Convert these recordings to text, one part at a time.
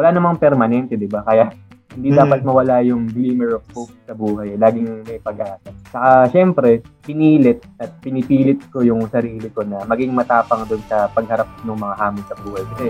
wala namang permanente, di ba? Kaya hindi Mm. dapat mawala yung glimmer of hope sa buhay. Laging may pag-asa. Saka, syempre, pinilit at pinipilit ko yung sarili ko na maging matapang doon sa pagharap ng mga hamon sa buhay. Kasi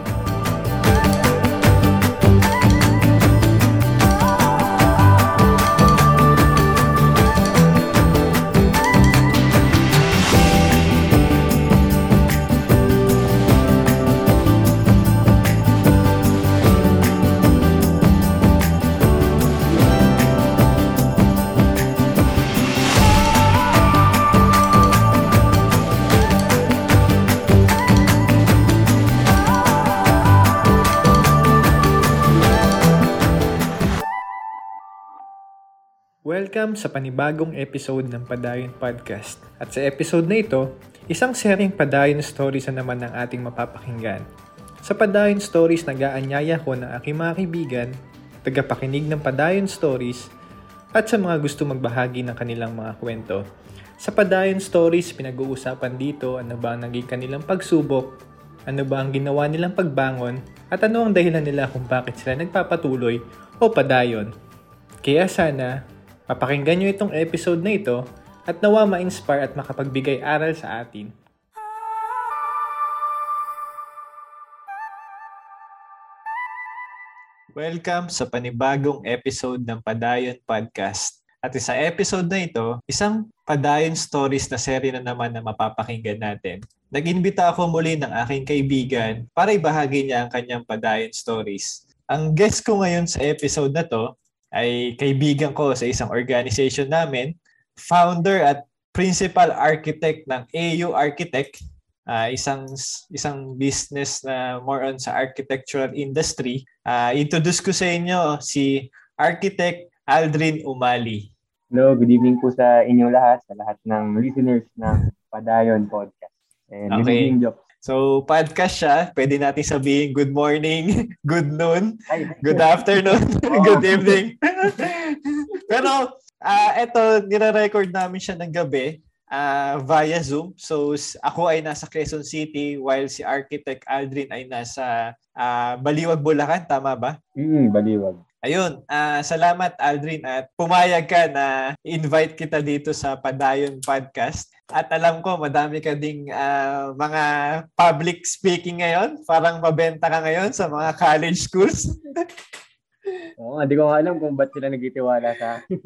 Welcome sa panibagong episode ng Padayon Podcast. At sa episode na ito, isang seryeng Padayon Stories na naman ang ating mapapakinggan. Sa Padayon Stories, nag-aanyaya ko ng aking mga kaibigan, tagapakinig ng Padayon Stories, at sa mga gusto magbahagi ng kanilang mga kwento. Sa Padayon Stories, pinag-uusapan dito ano ba ang naging kanilang pagsubok, ano ba ang ginawa nilang pagbangon, at ano ang dahilan nila kung bakit sila nagpapatuloy o padayon. Kaya sana, Papakinggan nyo itong episode na ito at nawa ma-inspire at makapagbigay aral sa atin. Welcome sa panibagong episode ng Padayon Podcast. At sa episode na ito, isang Padayon Stories na serye na naman na mapapakinggan natin. Nag-imbita ako muli ng aking kaibigan para ibahagi niya ang kanyang Padayon Stories. Ang guest ko ngayon sa episode na to ay kaibigan ko sa isang organization namin, founder at principal architect ng AU Architect, uh, isang isang business na more on sa architectural industry. Uh, introduce ko sa inyo si Architect Aldrin Umali. Hello, good evening po sa inyong lahat, sa lahat ng listeners ng Padayon Podcast. And good Okay. evening, Job. So, podcast siya. Pwede natin sabihin good morning, good noon, Good afternoon. Good evening. Pero ah eto nire-record namin siya ng gabi ah, via Zoom. So ako ay nasa Quezon City while si Architect Aldrin ay nasa ah, Baliwag, Bulacan, tama ba? mm, baliwag. Ayun, ah, salamat Aldrin at pumayag ka na invite kita dito sa Padayon Podcast. At alam ko madami ka ding ah, mga public speaking ngayon, parang mabenta ka ngayon sa mga college schools. Oo, nga, di ko alam kung ba't sila nagtitiwala sa akin.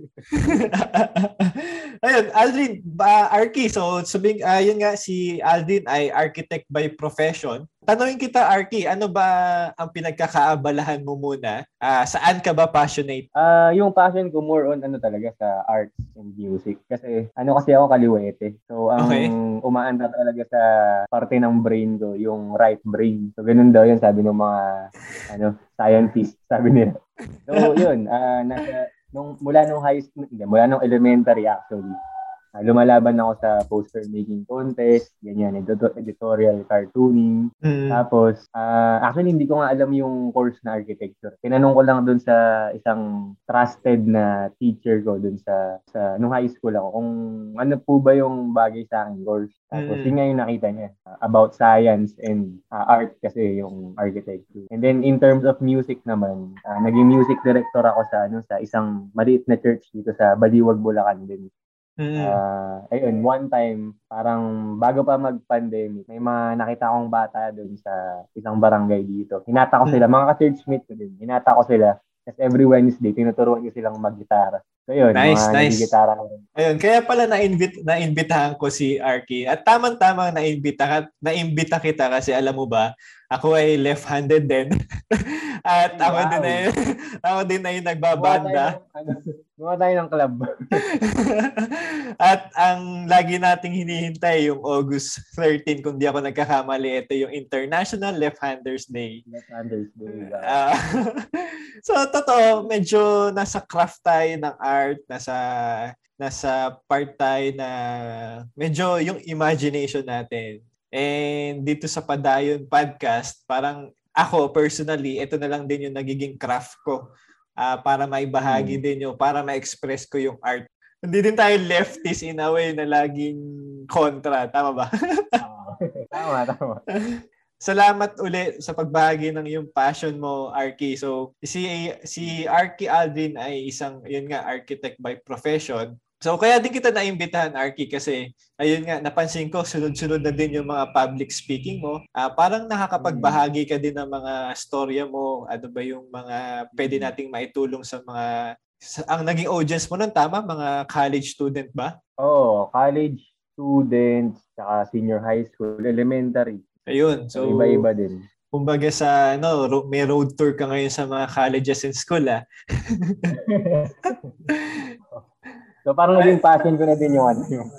Ayun, Aldrin, ba, Arki, so sabing, ah, yun nga, si Aldrin ay architect by profession. Tanungin kita, Arki, ano ba ang pinagkakaabalahan mo muna? Ah, saan ka ba passionate? Ah, yung passion ko more on ano talaga sa arts and music kasi ano kasi ako kaliwete. So ang Okay. umaanda talaga sa parte ng brain ko, yung right brain. So ganun daw yun sabi ng mga ano scientist, sabi nila. So yun, ah nasa nung mula nung high school, hindi, mula nung elementary actually. Ah, lumalaban ako sa poster making contest, ganyan, edito- editorial cartooning, Mm. tapos, ah, actually, hindi ko nga alam yung course na architecture. Tinanong ko lang dun sa isang trusted na teacher ko dun sa, sa nung high school ako kung ano po ba yung bagay sa akin course. Tapos, Mm. yun nga yung nakita niya ah, about science and ah, art kasi yung architecture. And then, in terms of music naman, ah, naging music director ako sa ano sa isang maliit na church dito sa Baliwag, Bulacan din. Mm. Ah, ayun, one time, parang bago pa mag-pandemic, may mga nakita akong bata doon sa isang barangay dito. Hinata ko sila, mga ka-church mate ko din. Hinata ko sila. Kasi every Wednesday, tinuturuan ko silang mag-gitara. So yun, Nice, mga nice. rin. Ayun, kaya pala na-invite na-imbitahan ko si Arki. At tamang-tamang na-imbita ka, na-imbita kita kasi alam mo ba, ako ay left-handed din. At ako Wow. din ay ako din ay nagbabanda. ano, gumawa tayo ng club. At ang lagi nating hinihintay yung August 13 kung di ako nagkakamali, ito yung International Left-Handers Day. Left-handers Day. Ah, so totoo, medyo nasa craft tayo ng art, nasa nasa part tayo na medyo yung imagination natin. And dito sa Padayon podcast, parang ako personally, ito na lang din yung nagiging craft ko ah, para maibahagi din yung, para ma-express ko yung art. Hindi din tayo leftist in a way na laging kontra. Tama ba? Tama, tama. salamat uli sa pagbahagi ng iyong passion mo, Arky. So, si si Arky Aldrin ay isang, yun nga, architect by profession. So, kaya din kita naimbitahan, Arky, kasi, ayun nga, napansin ko, sunod-sunod na din yung mga public speaking mo. Uh, parang nakakapagbahagi ka din ng mga storya mo. Ano ba yung mga pwede nating maitulong sa mga ang naging audience mo nun, tama? Mga college student ba? Oo, oh, college students, saka senior high school, elementary. Ayun. So, so iba-iba din. Kumbaga sa ano, may road tour ka ngayon sa mga colleges and school ah. so parang naging passion ko na din yung ano yung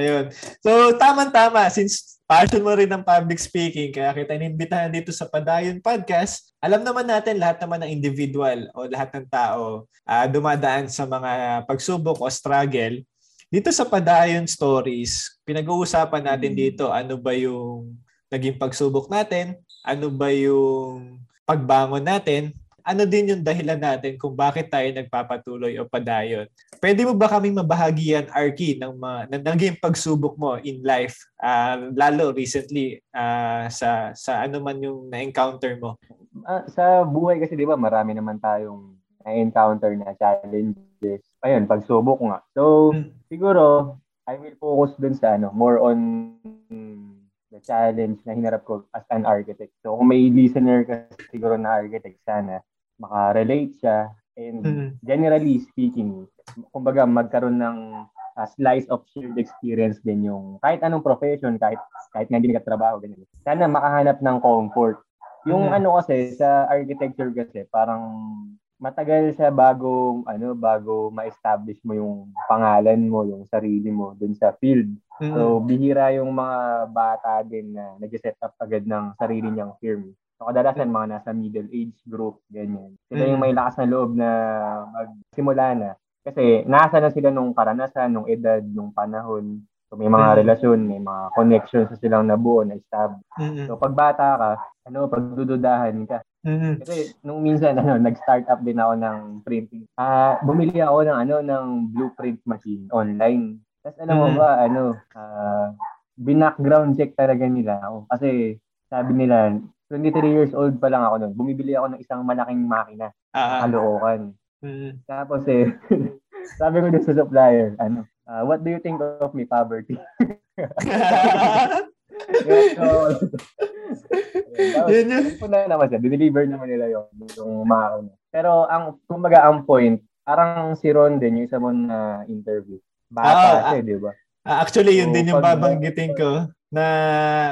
Ayun. So tama-tama since passion mo rin ng public speaking kaya kita inimbitahan dito sa Padayon Podcast. Alam naman natin lahat naman ng individual o lahat ng tao uh, dumadaan sa mga pagsubok o struggle dito sa Padayon Stories, pinag-uusapan natin hmm. dito ano ba yung naging pagsubok natin, ano ba yung pagbangon natin, ano din yung dahilan natin kung bakit tayo nagpapatuloy o padayon. Pwede mo ba kaming mabahagian, Arky, ng, mga, ng naging pagsubok mo in life, uh, lalo recently uh, sa sa ano man yung na-encounter mo? Uh, sa buhay kasi 'di ba, marami naman tayong na-encounter na challenges. Ayun, pagsubok nga. So, hmm. siguro, I will focus dun sa ano, more on the challenge na hinarap ko as an architect. So, kung may listener ka siguro na architect, sana makarelate siya. And hmm generally speaking, kumbaga magkaroon ng uh, slice of shared experience din yung kahit anong profession, kahit kahit nga hindi nagtatrabaho, ganyan. Sana makahanap ng comfort. Yung hmm ano kasi, sa architecture kasi, parang matagal siya bago ano bago ma-establish mo yung pangalan mo, yung sarili mo dun sa field. Mm-hmm. So bihira yung mga bata din na nag-set up agad ng sarili niyang firm. So kadalasan mga nasa middle age group ganyan. Sila yung may lakas na loob na magsimula na kasi nasa na sila nung karanasan, nung edad, nung panahon. So may mga mm-hmm. relasyon, may mga connections sa silang nabuo na establish. Mm-hmm. So pag bata ka, ano, pagdududahan ka. Mm-hmm. Kasi nung minsan ano, nag-start up din ako ng printing. Ah, uh, bumili ako ng ano ng blueprint machine online. Tapos alam mo ba ano, uh, binackground check talaga nila ako kasi sabi nila 23 years old pa lang ako noon. Bumibili ako ng isang malaking makina. Uh-huh. Kalookan. Mm-hmm. Tapos eh sabi ko din sa supplier, ano, uh, what do you think of me poverty? so, yun yun. na naman siya. Dineliver naman nila yung, yung makina. Pero ang, kumbaga ang point, parang si Ron din, yung isa mo na interview. Bata ah, siya, di ba? Ah, actually, yun so, din yung babanggitin ko na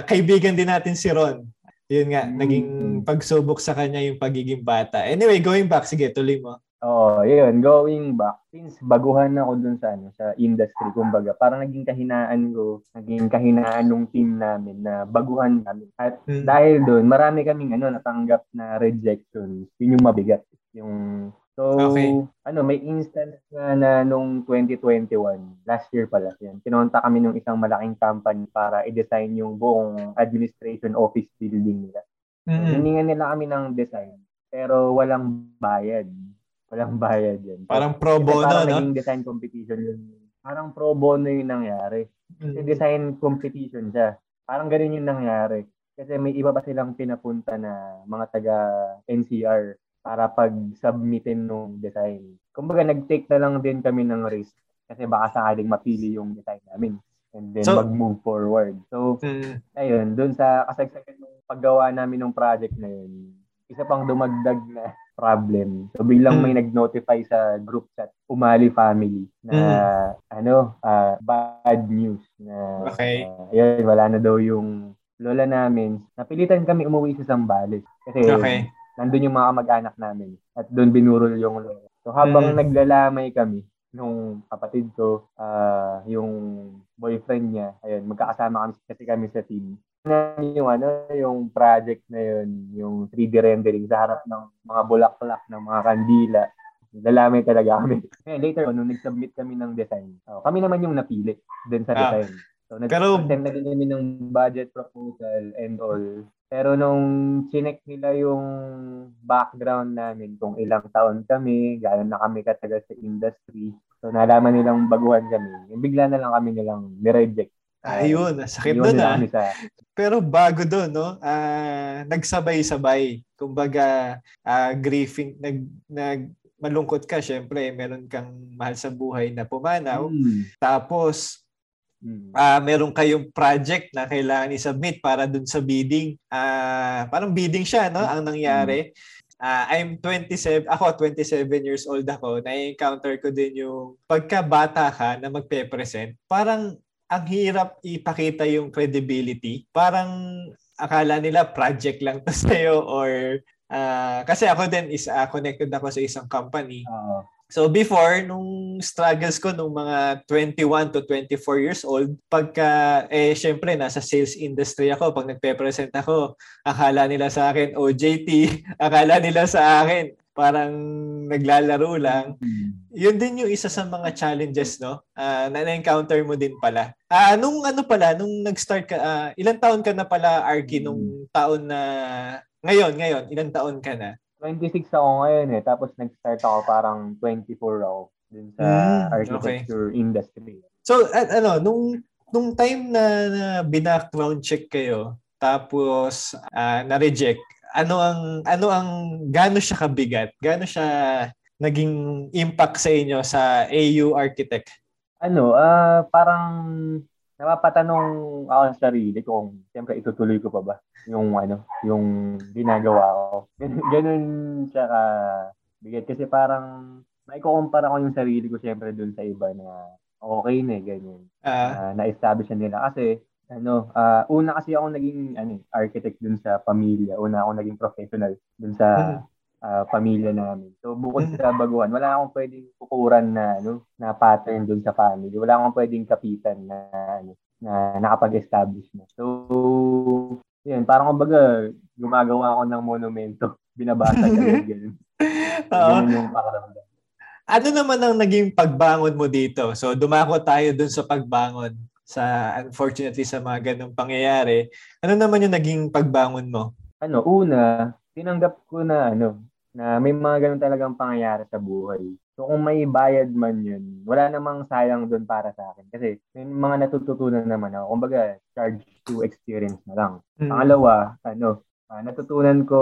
kaibigan din natin si Ron. Yun nga, naging pagsubok sa kanya yung pagiging bata. Anyway, going back, sige, tuloy mo. Oo, oh, yun, going back, since baguhan ako dun sa, ano, sa industry, kumbaga, parang naging kahinaan ko, naging kahinaan ng team namin na baguhan namin. At hmm. dahil dun, marami kaming ano, natanggap na rejection. Yun yung mabigat. Yung, so, okay. ano, may instance na, na nung 2021, last year pala, yan, kinonta kami ng isang malaking company para i-design yung buong administration office building nila. Mm-hmm. Hiningan nila kami ng design, pero walang bayad Walang bayad yan. Parang pro bono, parang no? Parang design competition yun. Parang pro bono yung nangyari. Kasi mm. design competition siya. Parang ganun yung nangyari. Kasi may iba pa silang pinapunta na mga taga NCR para pag-submitin nung design. Kumbaga, nag-take na lang din kami ng risk kasi baka sakaling mapili yung design namin and then so, mag-move forward. So, mm. ayun, dun sa kasagsagan ng paggawa namin ng project na yun, isa pang dumagdag na problem. So biglang mm. may nag-notify sa group chat, Umali family na mm. ano, uh, bad news na okay. Uh, yun, wala na daw yung lola namin. Napilitan kami umuwi sa Sambales kasi okay. Nandun yung mga kamag-anak namin at doon binurol yung lola. So habang mm. naglalamay kami, nung kapatid ko, uh, yung boyfriend niya, ayun, magkakasama kami kasi kami sa team yung ano, yung project na yun, yung 3D rendering sa harap ng mga bulaklak ng mga kandila. Lalamay talaga kami. Kaya later on, nung nag-submit kami ng design, oh, kami naman yung napili din sa ah. design. So, nag-send na din kami ng budget proposal and all. Pero nung chinek nila yung background namin, kung ilang taon kami, gano'n na kami katagal sa industry, so nalaman nilang baguhan kami, yung bigla na lang kami nilang nireject Ayun, sakit doon ah. sa, Pero bago doon, no? ah nagsabay-sabay. Kumbaga, ah grieving, nag, nag, malungkot ka, syempre, meron kang mahal sa buhay na pumanaw. Mm. Tapos, Mm. ah meron kayong project na kailangan i-submit para dun sa bidding. Ah parang bidding siya, no? Ang nangyari. Ah I'm 27, ako 27 years old ako. Na-encounter ko din yung pagkabata ka na magpe-present. Parang ang hirap ipakita yung credibility. Parang akala nila project lang to sa'yo or ah, kasi ako din is ah, connected ako sa isang company. Oo. So before, nung struggles ko nung mga 21 to 24 years old, pagka, eh syempre, nasa sales industry ako, pag nagpe-present ako, akala nila sa akin, OJT, akala nila sa akin, parang naglalaro lang. Mm. Yun din yung isa sa mga challenges, no? Ah, na na-encounter mo din pala. Ah, nung ano pala, nung nag-start ka, ah, ilang taon ka na pala, Arky, nung taon na, ngayon, ngayon, ilang taon ka na? 26 ako ngayon eh. Tapos nag-start ako parang 24 ako dun sa Mm, architecture industry. So, at ano, nung nung time na, na bina-background check kayo, tapos ah, na-reject, ano ang ano ang gaano siya kabigat? Gaano siya naging impact sa inyo sa AU Architect? Ano, ah parang napapatanong ako sa sarili kung siyempre itutuloy ko pa ba yung ano, yung ginagawa ko. Ganun, ganun siya ka bigat kasi parang may kukumpara ko yung sarili ko siyempre dun sa iba na okay na eh, ganyan. Ah, Ah, na-establish na nila kasi ano, ah, una kasi ako naging ano, eh, architect dun sa pamilya. Una ako naging professional dun sa ah, pamilya namin. So bukod sa baguhan, wala akong pwedeng kukuran na ano, na pattern dun sa family. Wala akong pwedeng kapitan na ano, na nakapag-establish na. So, yun, parang kumbaga, gumagawa ako ng monumento. Binabasa ganyan. Oo. Ganun yung pakiramdam. ano naman ang naging pagbangon mo dito? So, dumako tayo dun sa pagbangon sa unfortunately sa mga ganong pangyayari. Ano naman yung naging pagbangon mo? ano, una, tinanggap ko na ano, na may mga ganun talagang pangyayari sa buhay. So kung may bayad man yun, wala namang sayang doon para sa akin. Kasi may mga natututunan naman ako. Kumbaga, charge to experience na lang. Mm. Pangalawa, ano, ah, natutunan ko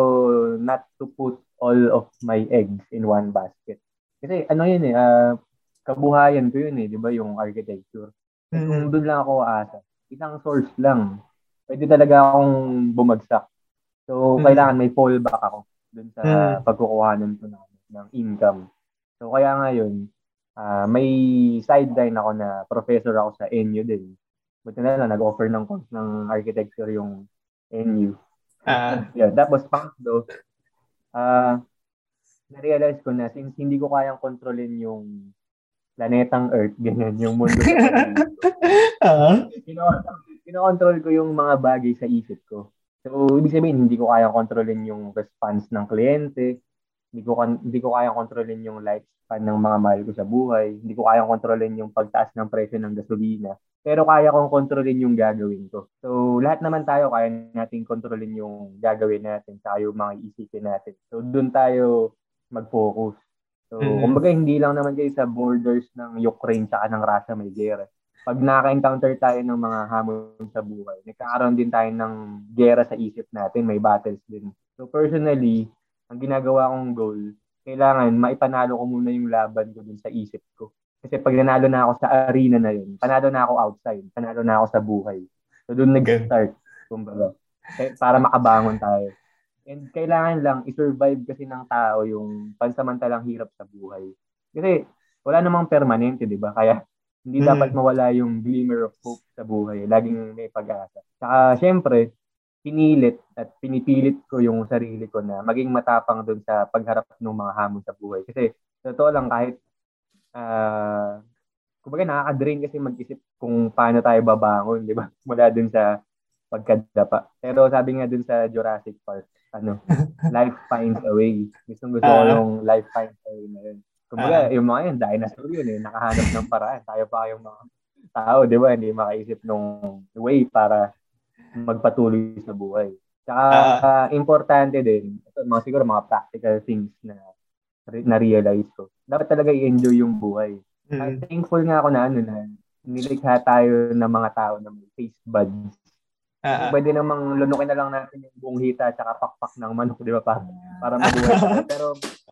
not to put all of my eggs in one basket. Kasi ano yun eh, ah, kabuhayan ko yun eh, di ba, yung architecture. Mm. kung doon lang ako aasa, isang source lang, pwede talaga akong bumagsak. So, Mm. kailangan may fallback ako dun sa Mm. pagkukuhanan ko ng, ng income. So, kaya ngayon, ah, may sideline ako na professor ako sa NU din. Buti na lang, nag-offer ng course ng architecture yung NU. Ah, Yeah, tapos pangatlo, ah na-realize ko na since hindi ko kayang kontrolin yung planetang Earth, ganyan, yung mundo kino- kinokontrol ko yung mga bagay sa isip ko. So, ibig sabihin, hindi ko kayang kontrolin yung response ng kliyente, hindi ko, kan- hindi ko kayang kontrolin yung lifespan ng mga mahal ko sa buhay, hindi ko kayang kontrolin yung pagtaas ng presyo ng gasolina, pero kaya kong kontrolin yung gagawin ko. So, lahat naman tayo, kaya natin kontrolin yung gagawin natin, sa yung mga isipin natin. So, doon tayo mag-focus. So, Mm. kumbaga, hindi lang naman kayo sa borders ng Ukraine tsaka ng Russia may gera pag naka-encounter tayo ng mga hamon sa buhay, nagkakaroon din tayo ng gera sa isip natin, may battles din. So personally, ang ginagawa kong goal, kailangan maipanalo ko muna yung laban ko dun sa isip ko. Kasi pag nanalo na ako sa arena na yun, panalo na ako outside, panalo na ako sa buhay. So doon nag-start, kumbaga. Eh, Para makabangon tayo. And kailangan lang i-survive kasi ng tao yung pansamantalang hirap sa buhay. Kasi wala namang permanente, di ba? Kaya hindi Mm. dapat mawala yung glimmer of hope sa buhay. Laging may pag-asa. Saka, syempre, pinilit at pinipilit ko yung sarili ko na maging matapang doon sa pagharap ng mga hamon sa buhay. Kasi, totoo lang, kahit, ah, kumbaga nakaka-drain kasi mag-isip kung paano tayo babangon, di ba? Mula dun sa pagkadapa. Pero sabi nga dun sa Jurassic Park, ano, life finds a way. Gusto gusto ko Ah. yung life finds a way na yun. Kumbaga, yung mga yun, dinosaur yun eh, nakahanap ng paraan. Tayo pa yung mga tao, di ba? Hindi makaisip ng way para magpatuloy sa buhay. Tsaka, ah, importante din, ito, mga siguro mga practical things na na-realize ko. Dapat talaga i-enjoy yung buhay. mm, Ah, thankful nga ako na ano na nilikha tayo ng mga tao na may taste buds. Ah. Pwede namang lunukin na lang natin yung buong hita at pakpak ng manok, di ba? Para, para mabuhay tayo. Pero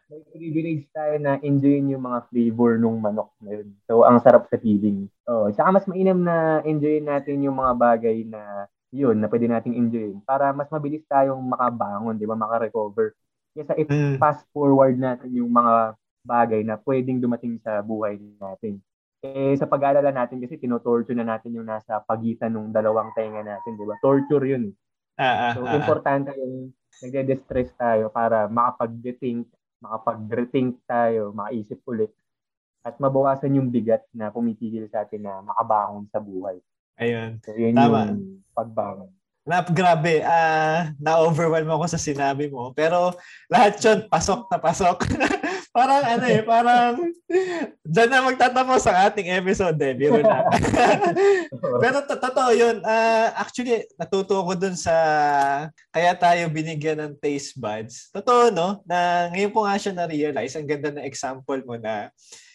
may privilege tayo na enjoyin yung mga flavor ng manok na yun. So, ang sarap sa feeling. Oh, tsaka mas mainam na enjoyin natin yung mga bagay na yun, na pwede nating enjoyin para mas mabilis tayong makabangon, di ba? Maka-recover. Kesa Mm. i-fast forward natin yung mga bagay na pwedeng dumating sa buhay natin. Eh, sa pag-aalala natin kasi tinotorture na natin yung nasa pagitan ng dalawang tenga natin, di ba? Torture yun. Ah, ah, So, ah, ah. importante yung nagde-distress tayo para makapag-rethink, makapag-rethink tayo, makaisip ulit, at mabawasan yung bigat na pumipigil sa atin na makabangon sa buhay. Ayun. So, yun Tama. yung pagbangon. Na, grabe, ah na-overwhelm ako sa sinabi mo. Pero lahat yun, pasok na pasok. parang ano eh, parang dyan na magtatapos ang ating episode eh. Biro na. Pero to- totoo yun. Ah, actually, natuto ko dun sa kaya tayo binigyan ng taste buds. Totoo, no? Na ngayon ko nga siya na-realize, ang ganda na example mo na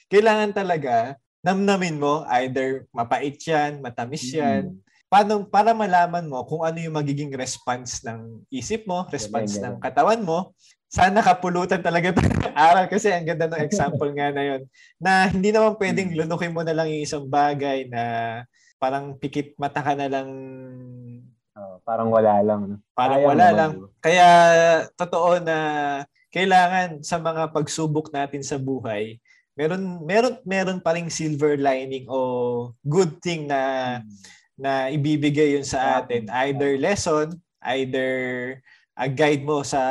kailangan talaga namnamin mo, either mapait yan, matamis yan, Mm. paano para malaman mo kung ano yung magiging response ng isip mo, response Ganun, ng katawan mo. Sana kapulutan talaga ng aral kasi ang ganda ng example nga na yun. Na hindi naman pwedeng lunukin mo na lang yung isang bagay na parang pikit mata ka na lang Oh, parang wala lang. no? parang Sayang wala naman, lang. Kaya totoo na kailangan sa mga pagsubok natin sa buhay, meron meron meron pa ring silver lining o good thing na na ibibigay yun sa atin. Either lesson, either a guide mo sa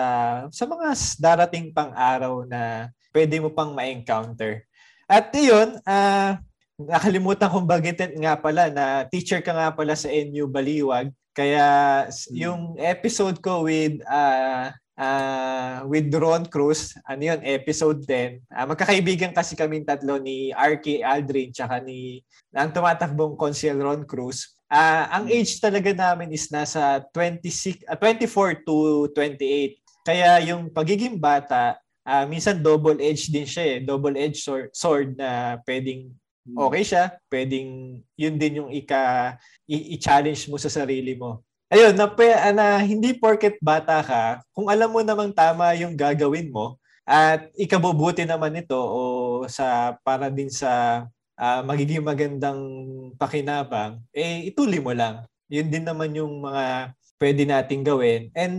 sa mga darating pang araw na pwede mo pang ma-encounter. At yun, ah nakalimutan kong bagitin nga pala na teacher ka nga pala sa NU Baliwag. Kaya s- yung episode ko with ah ah with Ron Cruz, ano yun, episode 10. Ah, magkakaibigan kasi kaming tatlo ni RK Aldrin tsaka ni ang tumatakbong Consul Ron Cruz. Ah, ang age talaga namin is nasa 26 ah, 24 to 28. Kaya yung pagiging bata, ah, minsan double edge din siya eh, double edge sword, sword na pwedeng okay siya, pwedeng yun din yung ika i-challenge mo sa sarili mo. Ayun, na, na hindi porket bata ka, kung alam mo namang tama yung gagawin mo at ikabubuti naman ito o sa para din sa ah, magiging magandang pakinabang, eh ituloy mo lang. Yun din naman yung mga pwede nating gawin. And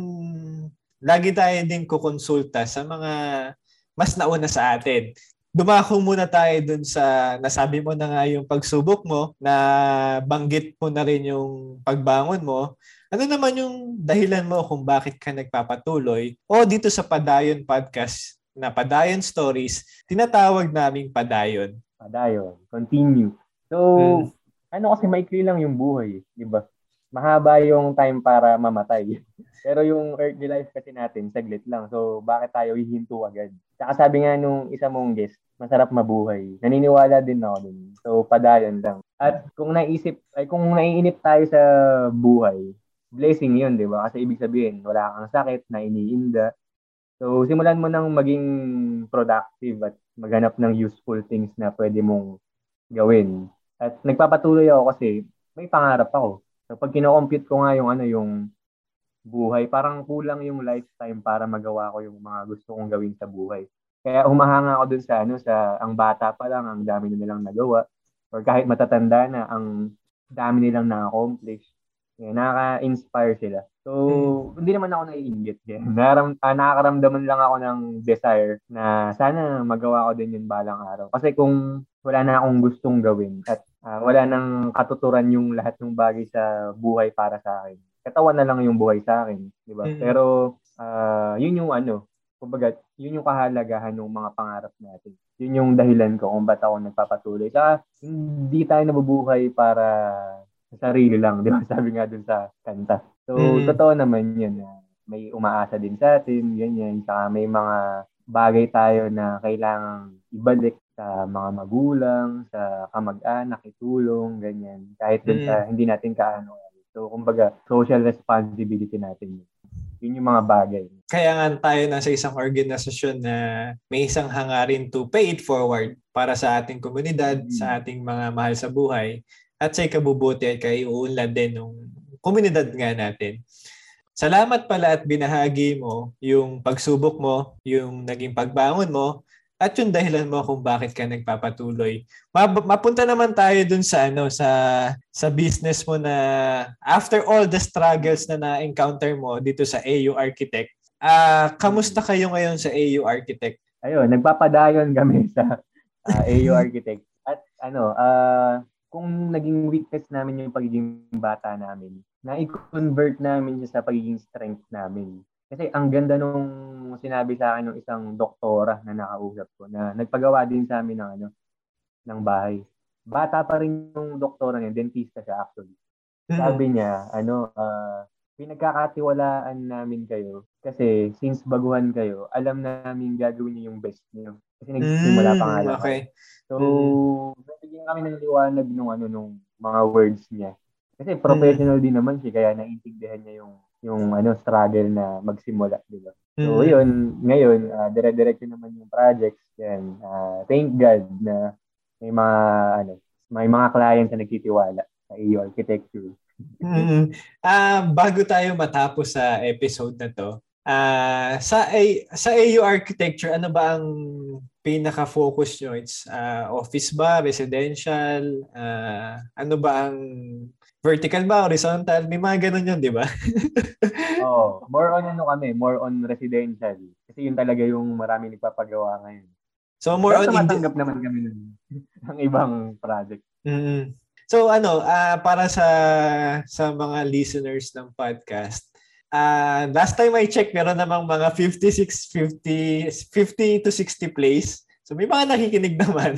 lagi tayo din kukonsulta sa mga mas nauna sa atin. Dumako muna tayo dun sa nasabi mo na nga yung pagsubok mo, na banggit mo na rin yung pagbangon mo. Ano naman yung dahilan mo kung bakit ka nagpapatuloy? O dito sa Padayon Podcast na Padayon Stories, tinatawag naming Padayon. Padayon. Continue. So, Hmm. ano kasi maikli lang yung buhay, di ba? Mahaba yung time para mamatay. Pero yung earthly life kasi natin, saglit lang. So, bakit tayo hihinto agad? Tsaka sabi nga nung isa mong guest, masarap mabuhay. Naniniwala din ako dun. So, padayon lang. At kung naisip, ay kung naiinip tayo sa buhay, blessing yun, di ba? Kasi ibig sabihin, wala kang sakit, na iniinda. So, simulan mo nang maging productive at maghanap ng useful things na pwede mong gawin. At nagpapatuloy ako kasi may pangarap ako. So, pag kino-compute ko nga yung ano, yung buhay, parang kulang yung lifetime para magawa ko yung mga gusto kong gawin sa buhay. Kaya humahanga ako dun sa ano, sa ang bata pa lang, ang dami na nilang nagawa. Or kahit matatanda na, ang dami nilang na-accomplish. Kaya nakaka-inspire sila. So, hindi naman ako naiingit. Kaya naram, ah, nakakaramdaman lang ako ng desire na sana magawa ko din yun balang araw. Kasi kung wala na akong gustong gawin at ah, wala nang katuturan yung lahat ng bagay sa buhay para sa akin. Katawan na lang yung buhay sa akin, di ba? Mm. Pero ah, yun yung ano, kumbaga, yun yung kahalagahan ng mga pangarap natin. Yun yung dahilan ko kung ba't ako nagpapatuloy. Saka, hindi tayo nabubuhay para sa sarili lang, di ba? Sabi nga dun sa kanta. So, Mm. totoo naman yun na may umaasa din sa atin, ganyan. Saka may mga bagay tayo na kailangang ibalik sa mga magulang, sa kamag-anak, itulong, ganyan. Kahit dun Mm. sa hindi natin kaano. So, kumbaga, social responsibility natin yun. Yun yung mga bagay. Kaya nga tayo nasa isang organisasyon na may isang hangarin to pay it forward para sa ating komunidad, mm. sa ating mga mahal sa buhay, at sa ikabubuti at kaiuunlad din ng komunidad nga natin. Salamat pala at binahagi mo yung pagsubok mo, yung naging pagbangon mo, at yung dahilan mo kung bakit ka nagpapatuloy. Mapunta naman tayo dun sa ano sa sa business mo na after all the struggles na na-encounter mo dito sa AU Architect. Ah, uh, kamusta kayo ngayon sa AU Architect? Ayun, nagpapadayon kami sa uh, AU Architect. At ano, uh, kung naging weakness namin yung pagiging bata namin, na i-convert namin siya sa pagiging strength namin. Kasi ang ganda nung sinabi sa akin ng isang doktora na nakausap ko na nagpagawa din sa amin ng ano ng bahay. Bata pa rin yung doktora niya, dentista siya actually. Sabi niya, ano, uh, pinagkakatiwalaan namin kayo kasi since baguhan kayo, alam namin gagawin niyo yung best niyo. Kasi nagsimula pa nga lang. Okay. So, mm. nabigyan kami ng liwanag nung ano nung mga words niya. Kasi professional mm. din naman siya kaya naintindihan niya yung yung ano struggle na magsimula, di ba? So, mm. yun, ngayon, uh, dire-diretso naman yung projects. Yan. Uh, thank God na may mga, ano, may mga clients na nagtitiwala sa iyo architecture. Mm-hmm. Uh, bago tayo matapos sa episode na to, uh, sa, A, sa AU Architecture, ano ba ang pinaka-focus nyo? It's uh, office ba, residential? Uh, ano ba ang vertical ba, horizontal? May mga ganun yun, di ba? oh, more on ano kami, more on residential. Kasi yun talaga yung marami nagpapagawa ngayon. So more Pero on matanggap indi- naman kami ng, ng ibang project. Mm-hmm. So ano, uh, para sa sa mga listeners ng podcast, uh, last time I checked, meron namang mga 56 50 50 to 60 plays So may mga nakikinig naman.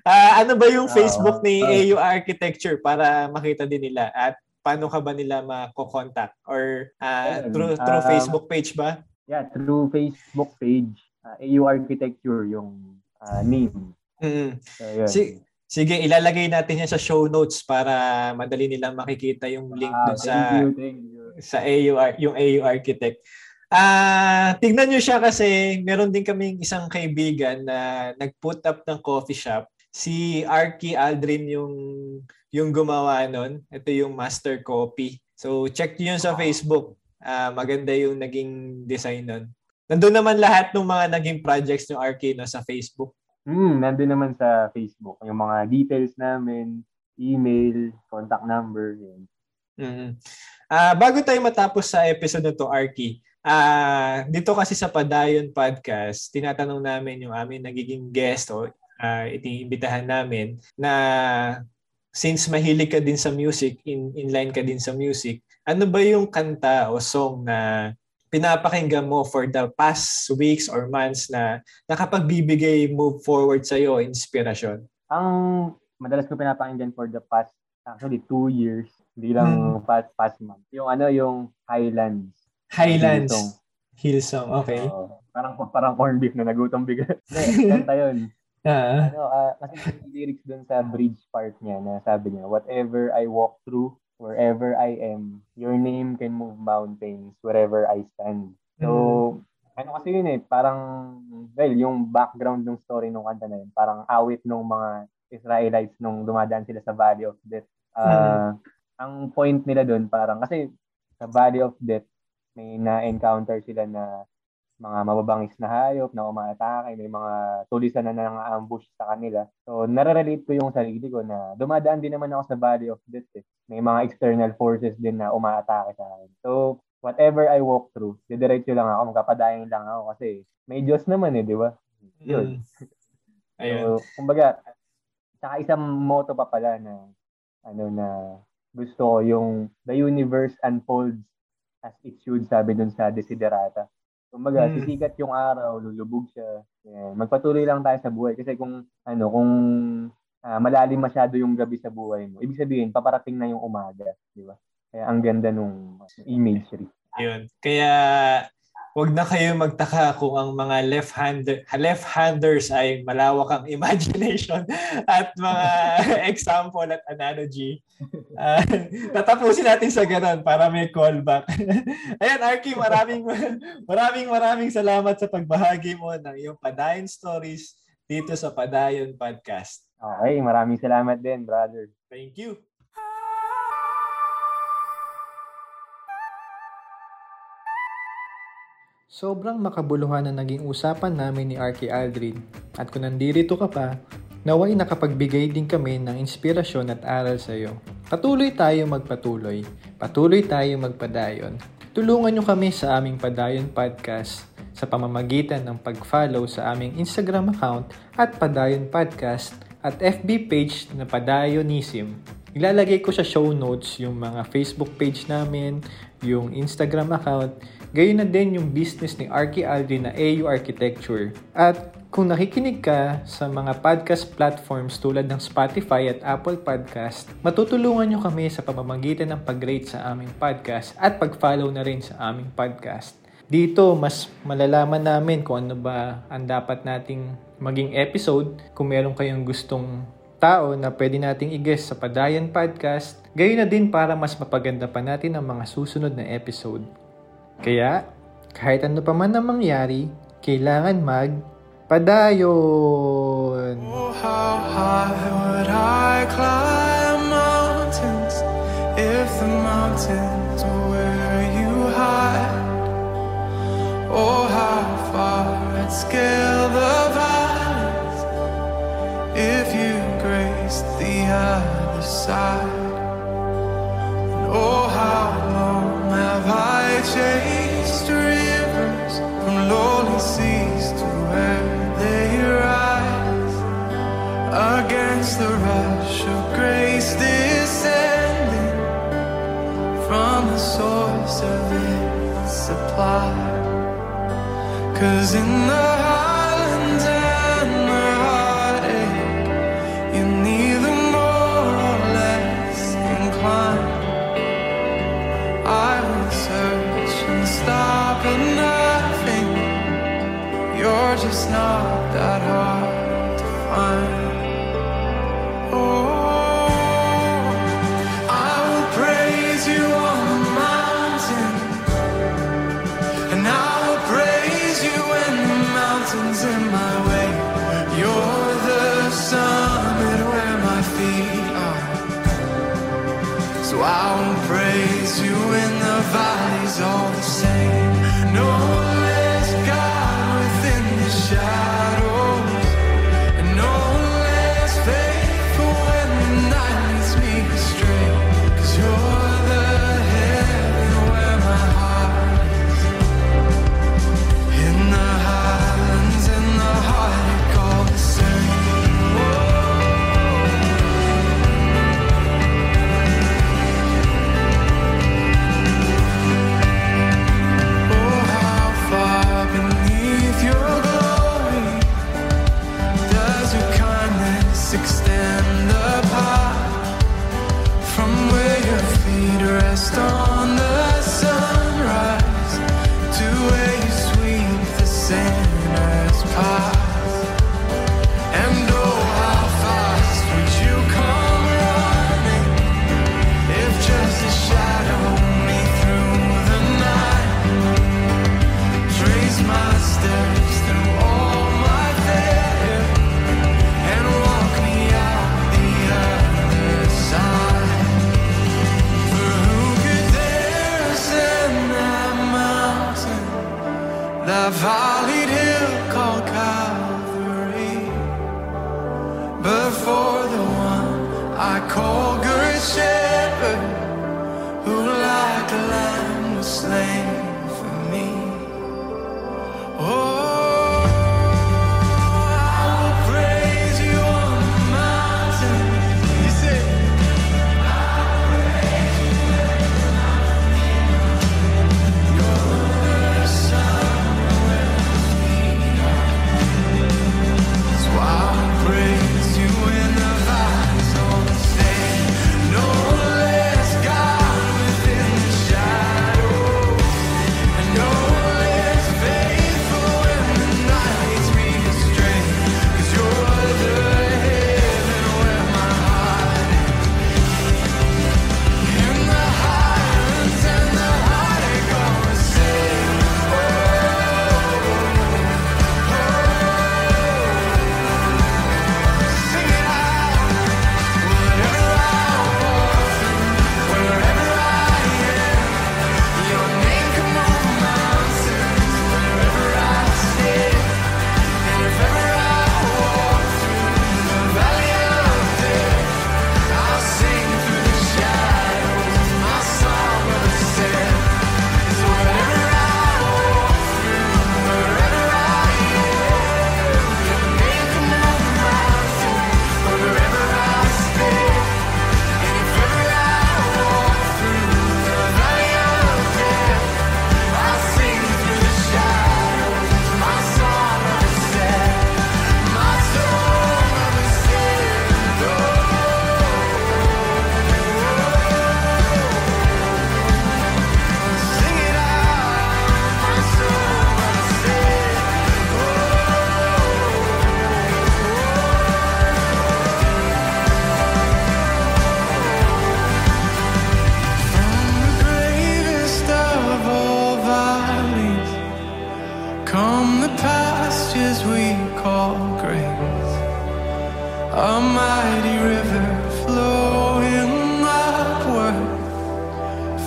uh, ano ba yung Facebook ni AU Architecture para makita din nila at paano ka ba nila mako-contact or uh, through through uh, Facebook page ba? Yeah, through Facebook page. Uh, AU Architecture yung uh, name. Mm. So, si, sige, ilalagay natin yan sa show notes para madali nilang makikita yung link ah, dun sa you, you. Sa AU yung AU Architect. Ah, uh, tignan niyo siya kasi meron din kaming isang kaibigan na nag-put up ng coffee shop. Si Arky Aldrin yung yung gumawa nun. Ito yung master copy. So check niyo yun sa Facebook. Uh, maganda yung naging design nun. Nandun naman lahat ng mga naging projects ng Arky no, sa Facebook. Hmm, nandun naman sa Facebook. Yung mga details namin, email, contact number. Yun. Mm-hmm. Uh, bago tayo matapos sa episode na to, Arky, uh, dito kasi sa Padayon Podcast, tinatanong namin yung aming nagiging guest o uh, itiimbitahan namin na since mahilig ka din sa music, in, inline ka din sa music, ano ba yung kanta o song na pinapakinggan mo for the past weeks or months na nakapagbibigay move forward sa iyo inspirasyon? Ang madalas ko pinapakinggan for the past actually two years, hindi lang hmm. past, past month. Yung ano, yung Highlands Highlands. Hillsong. Hillsong, okay. Uh, parang parang corn beef na nagutom bigla. Kanta yun. Uh, ano, uh, kasi yung lyrics dun sa bridge part niya na sabi niya, whatever I walk through, wherever I am, your name can move mountains wherever I stand. So, mm. ano kasi yun eh, parang, well, yung background ng story ng kanta na yun, parang awit ng mga Israelites nung dumadaan sila sa Valley of Death. Uh, mm. Ang point nila doon parang, kasi sa Valley of Death, may na-encounter sila na mga mababangis na hayop na umaatake, may mga tulisan na nang-ambush sa kanila. So, nare-relate ko yung sarili ko na dumadaan din naman ako sa Valley of Death. Eh. May mga external forces din na umaatake sa akin. So, whatever I walk through, didiretso lang ako, magkapadayan lang ako kasi may Diyos naman eh, di ba? Yun. Mm. Ayun. So, kumbaga, saka isang motto pa pala na ano na gusto ko yung the universe unfolds as it should, sabi dun sa Desiderata. Kumbaga, mm. sisikat yung araw, lulubog siya. Yan. Magpatuloy lang tayo sa buhay. Kasi kung, ano, kung uh, malalim masyado yung gabi sa buhay mo, ibig sabihin, paparating na yung umaga. Di ba? Kaya ang ganda nung imagery. Yun. Kaya, wag na kayo magtaka kung ang mga left-hander left-handers ay malawak ang imagination at mga example at analogy. Uh, tatapusin natin sa ganun para may callback. Ayan, Arky, maraming maraming maraming salamat sa pagbahagi mo ng iyong Padayon Stories dito sa Padayon Podcast. Okay, maraming salamat din, brother. Thank you. Sobrang makabuluhan na naging usapan namin ni Arky Aldrin at kung nandirito ka pa, naway nakapagbigay din kami ng inspirasyon at aral sa iyo. Patuloy tayo magpatuloy, patuloy tayo magpadayon. Tulungan nyo kami sa aming Padayon Podcast sa pamamagitan ng pag-follow sa aming Instagram account at Padayon Podcast at FB page na Padayonism. Ilalagay ko sa show notes yung mga Facebook page namin, yung Instagram account, gayon na din yung business ni Arky Aldrin na AU Architecture. At kung nakikinig ka sa mga podcast platforms tulad ng Spotify at Apple Podcast, matutulungan nyo kami sa pamamagitan ng pag-rate sa aming podcast at pag-follow na rin sa aming podcast. Dito, mas malalaman namin kung ano ba ang dapat nating maging episode. Kung meron kayong gustong tao na pwede nating i-guest sa Padayan Podcast, gayon na din para mas mapaganda pa natin ang mga susunod na episode. Kaya, kahit ano pa man ang mangyari, kailangan mag padayon. Oh, how high would I climb mountains if the mountains were where you hide? Oh, how far I'd scale the valleys if you graced the other side. And oh, how long have I chased supply. Cause in the highlands and the heartache, you're neither more or less inclined. I will search and stop at nothing. You're just not Start. have I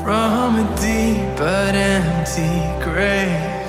from a deep but empty grave.